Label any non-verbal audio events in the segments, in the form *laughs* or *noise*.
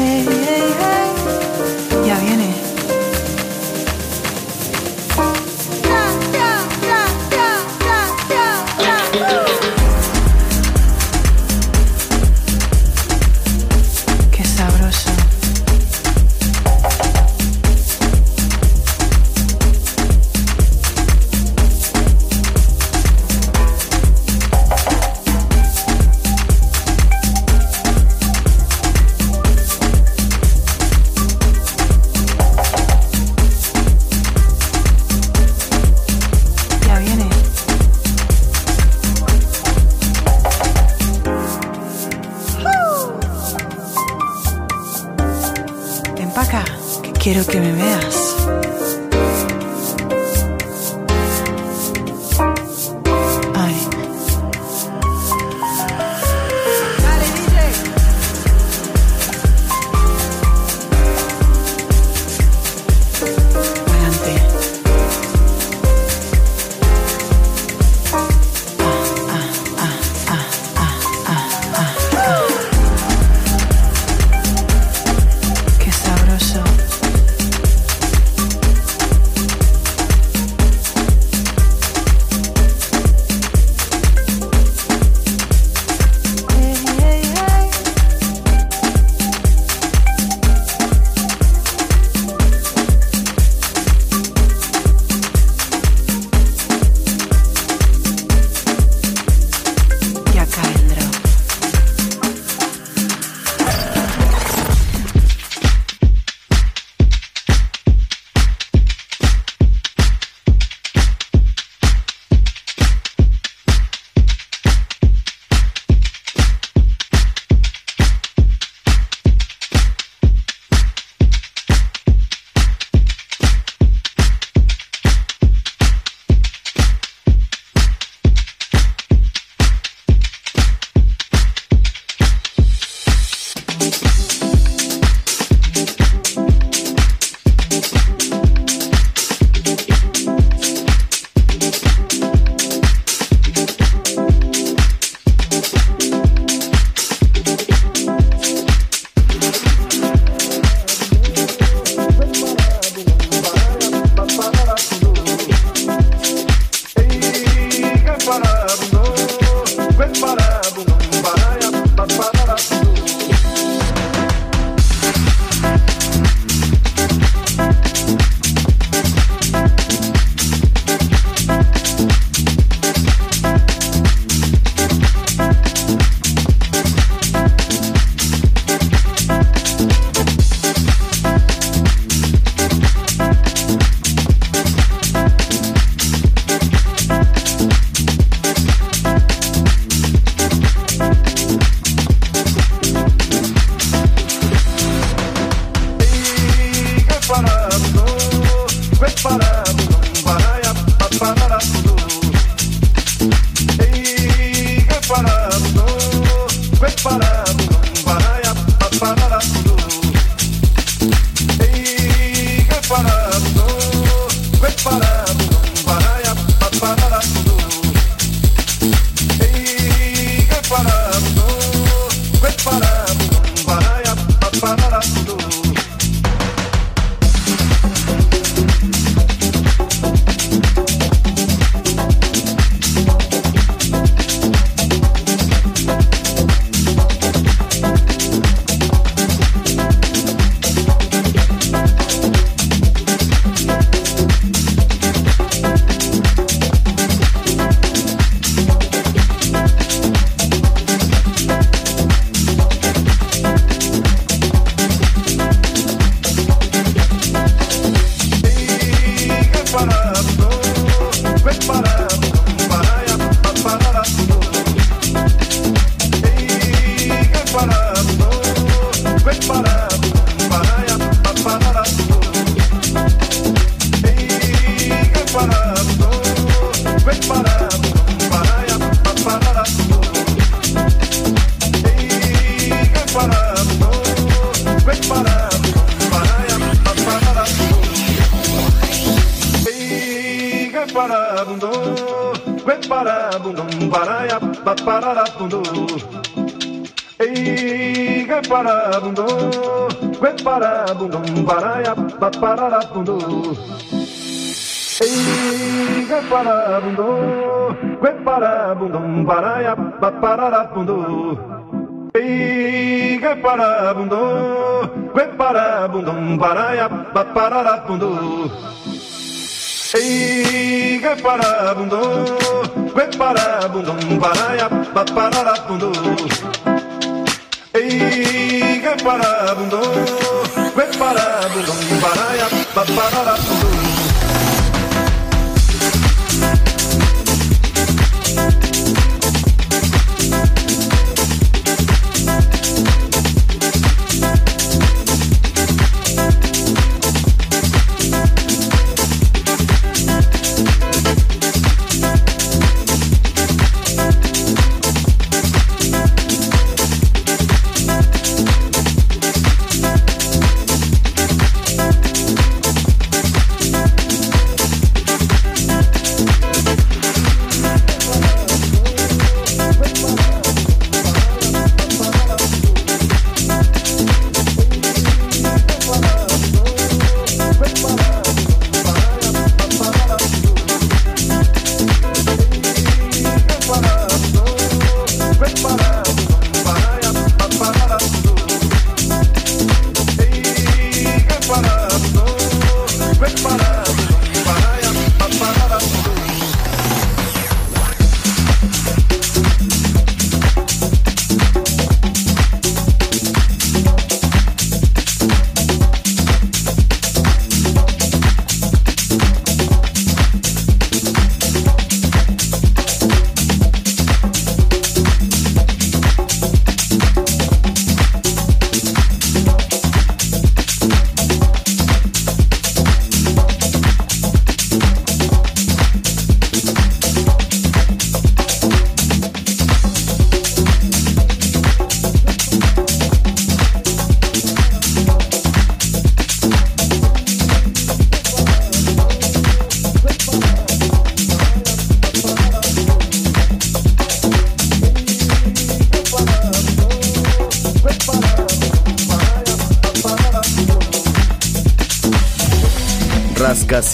hey. Gueparabundum, Gueparabundum, Baraiaba, Pararabundu. Ei, Gueparabundum, Gueparabundum, Baraiaba, Pararabundu. Ei, Gueparabundum, Gueparabundum, Baraiaba, Pararabundu.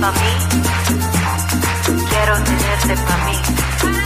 Para mí, quiero tenerte para mí.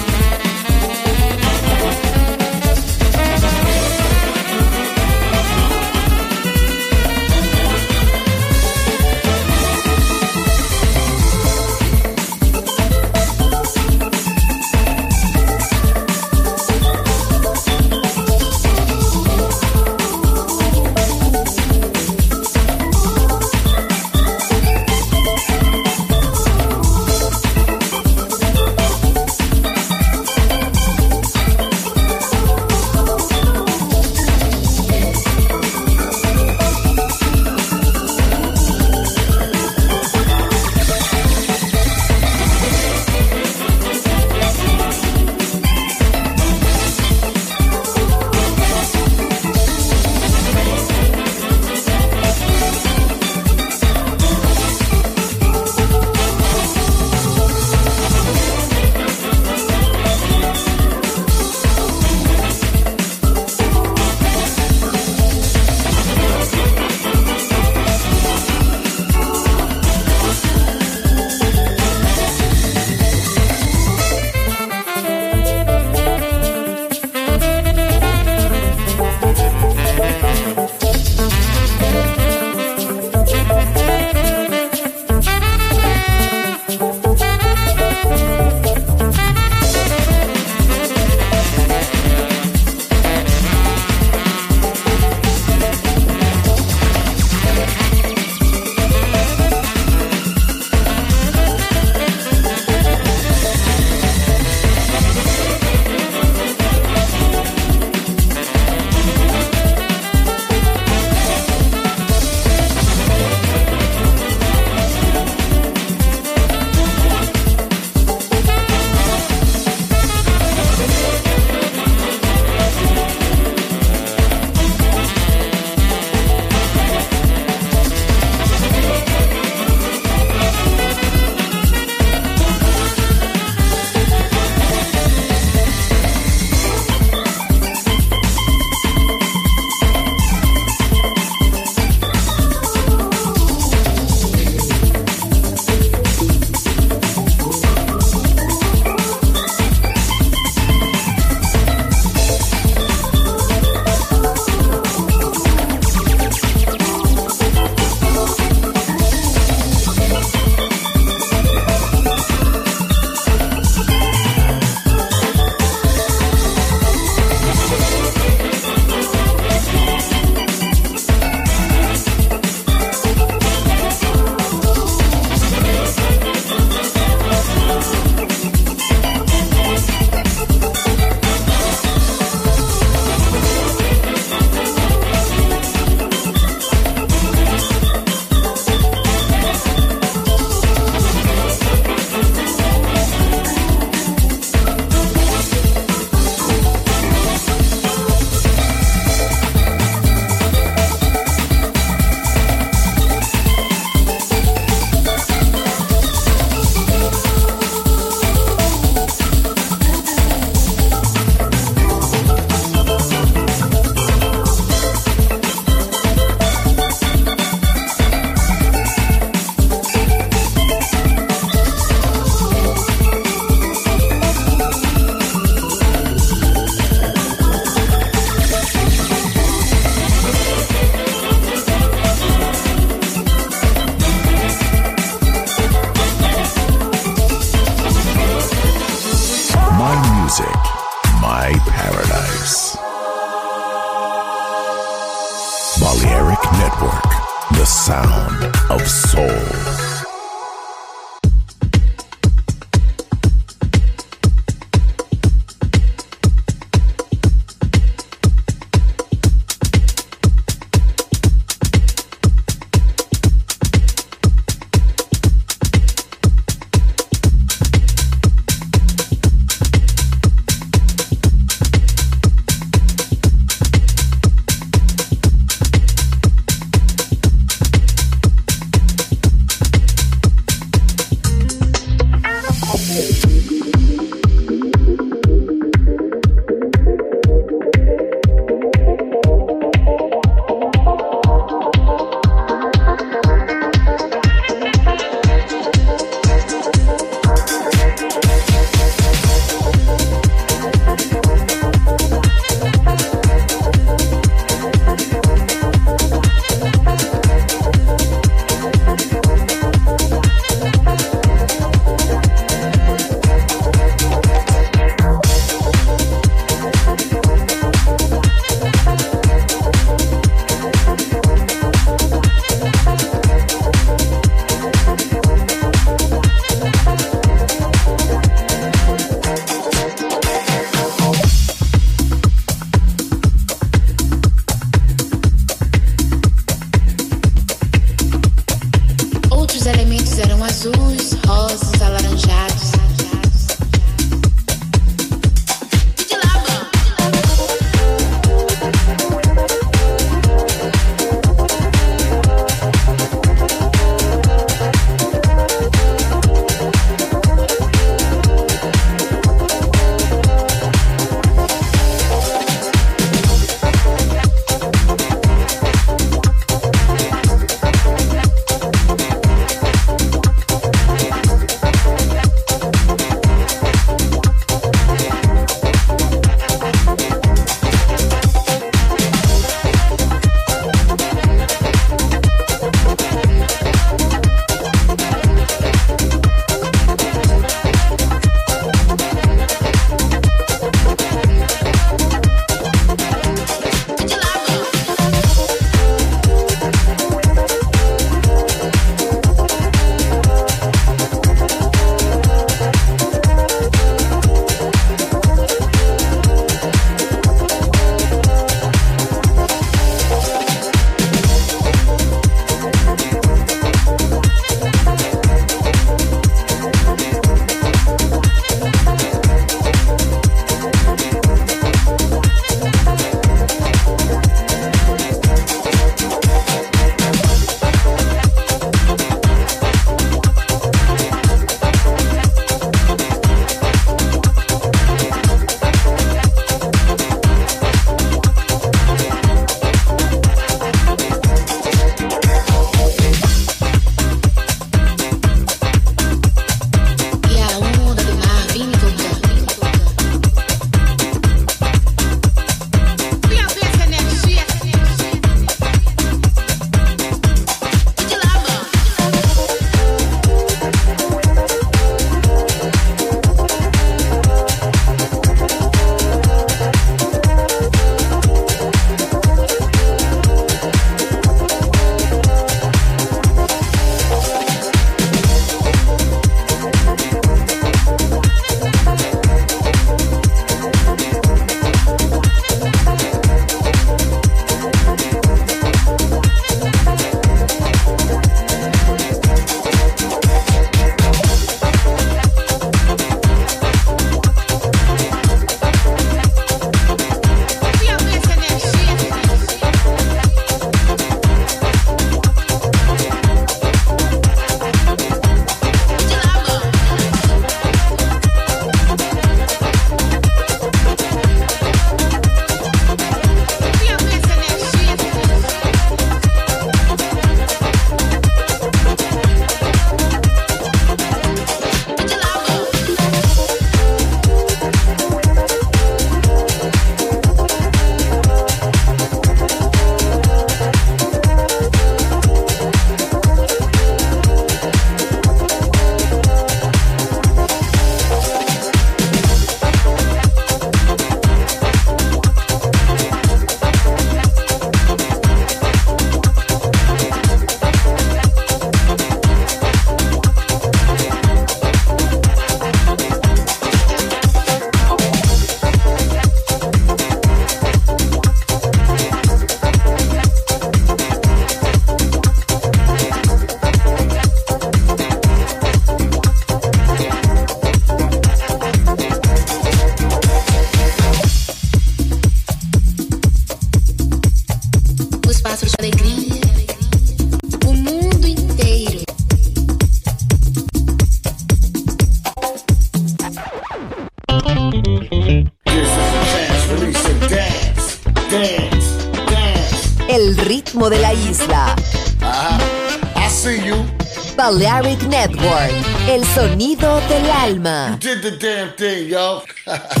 Del alma. Did the damn thing, yo. *laughs*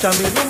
Vitamine